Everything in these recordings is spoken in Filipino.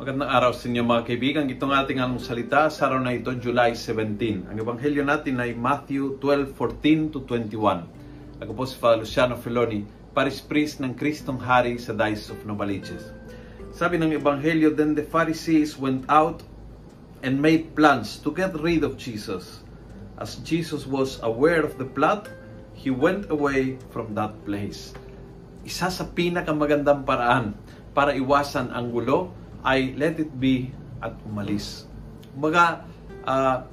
Magandang araw sa inyo mga kaibigan. Itong ating anong salita sa araw na ito, July 17. Ang ebanghelyo natin ay Matthew 12:14 to 21. Ako po si Father Luciano Feloni, Paris Priest ng Kristong Hari sa Diocese of Novaliches. Sabi ng ebanghelyo, Then the Pharisees went out and made plans to get rid of Jesus. As Jesus was aware of the plot, he went away from that place. Isa sa pinakamagandang paraan para iwasan ang gulo ay let it be at umalis. Kumbaga, uh,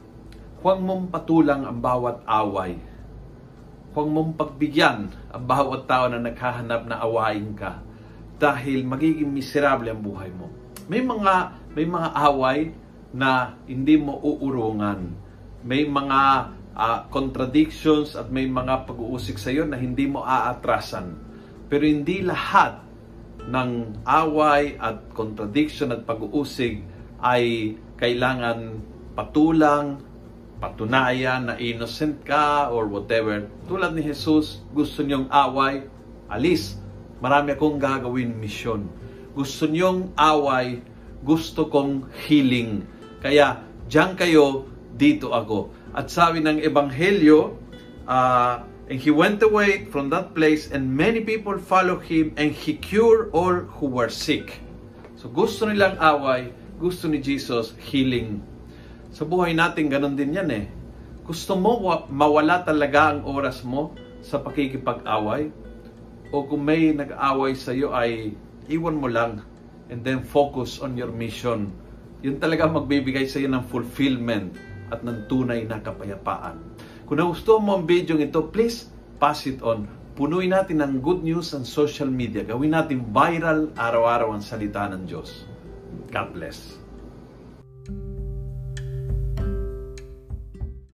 huwag mong patulang ang bawat away. Huwag mong pagbigyan ang bawat tao na naghahanap na awayin ka dahil magiging miserable ang buhay mo. May mga may mga away na hindi mo uurungan. May mga uh, contradictions at may mga pag-uusik sa iyo na hindi mo aatrasan. Pero hindi lahat ng away at contradiction at pag-uusig ay kailangan patulang, patunayan na innocent ka or whatever. Tulad ni Jesus, gusto niyong away, alis. Marami akong gagawin misyon. Gusto niyong away, gusto kong healing. Kaya, diyan kayo, dito ako. At sabi ng Ebanghelyo, uh, And he went away from that place and many people followed him and he cured all who were sick. So gusto nilang away, gusto ni Jesus healing. Sa buhay natin, ganun din yan eh. Gusto mo mawala talaga ang oras mo sa pakikipag-away? O kung may nag-away sa iyo ay iwan mo lang and then focus on your mission. Yun talaga magbibigay sa iyo ng fulfillment at ng tunay na kapayapaan. Kung nagustuhan mo ang video ito, please pass it on. Punuin natin ng good news ang social media. Gawin natin viral araw-araw ang salita ng Diyos. God bless.